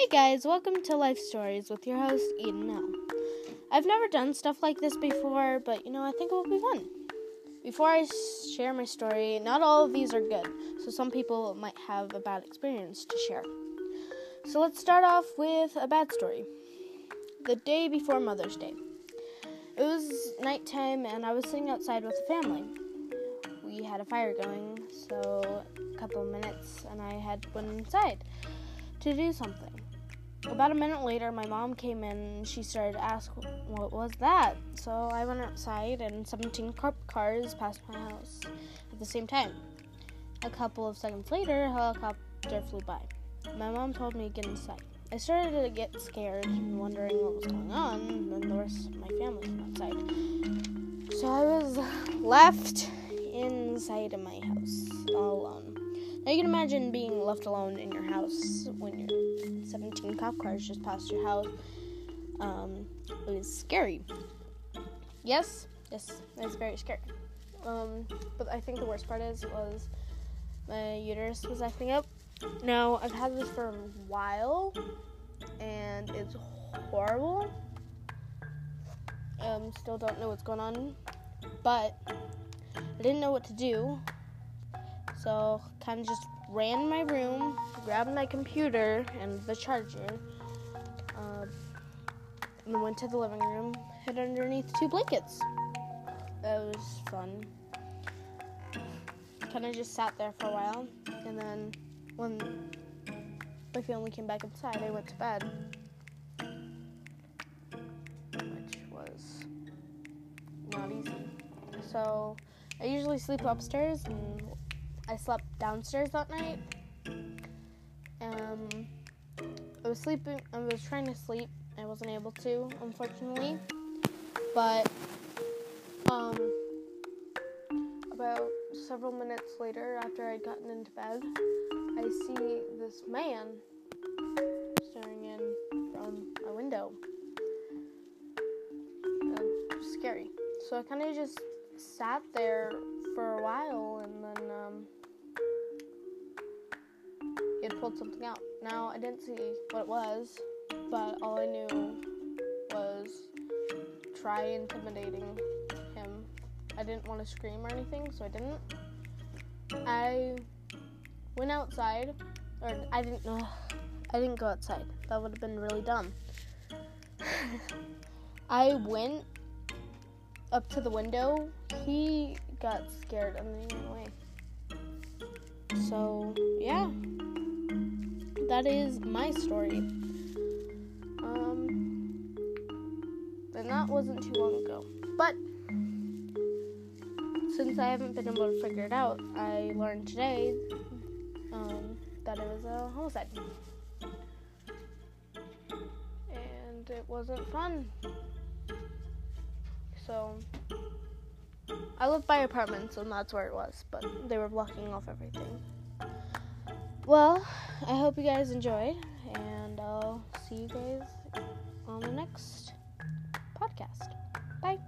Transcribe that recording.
Hey guys, welcome to Life Stories with your host Eden L. I've never done stuff like this before, but you know, I think it will be fun. Before I share my story, not all of these are good, so some people might have a bad experience to share. So let's start off with a bad story. The day before Mother's Day. It was nighttime and I was sitting outside with the family. We had a fire going, so a couple minutes and I had went inside to do something. About a minute later, my mom came in and she started to ask, What was that? So I went outside and 17 cars passed my house at the same time. A couple of seconds later, a helicopter flew by. My mom told me to get inside. I started to get scared and wondering what was going on, and then the rest of my family came outside. So I was left inside of my house all alone. Now you can imagine being left alone in your house when your 17 cop cars just passed your house. Um, it was scary. Yes, yes, it was very scary. Um, but I think the worst part is was my uterus was acting up. Now I've had this for a while, and it's horrible. Um, still don't know what's going on, but I didn't know what to do so kind of just ran my room, grabbed my computer and the charger, uh, and went to the living room, hid underneath two blankets. That was fun. Kind of just sat there for a while, and then when my family came back inside, I went to bed, which was not easy. So I usually sleep upstairs and I slept downstairs that night. Um, I was sleeping. I was trying to sleep. I wasn't able to, unfortunately. But um, about several minutes later, after I'd gotten into bed, I see this man staring in from my window. Uh, scary. So I kind of just sat there for a while, and then um, had pulled something out. Now, I didn't see what it was, but all I knew was try intimidating him. I didn't want to scream or anything, so I didn't. I went outside, or I didn't know. I didn't go outside. That would have been really dumb. I went up to the window. He got scared and then he went away. So, yeah that is my story. Um, and that wasn't too long ago. But since I haven't been able to figure it out, I learned today um, that it was a homicide. And it wasn't fun. So I live by apartments, and that's where it was, but they were blocking off everything. Well, I hope you guys enjoyed, and I'll see you guys on the next podcast. Bye.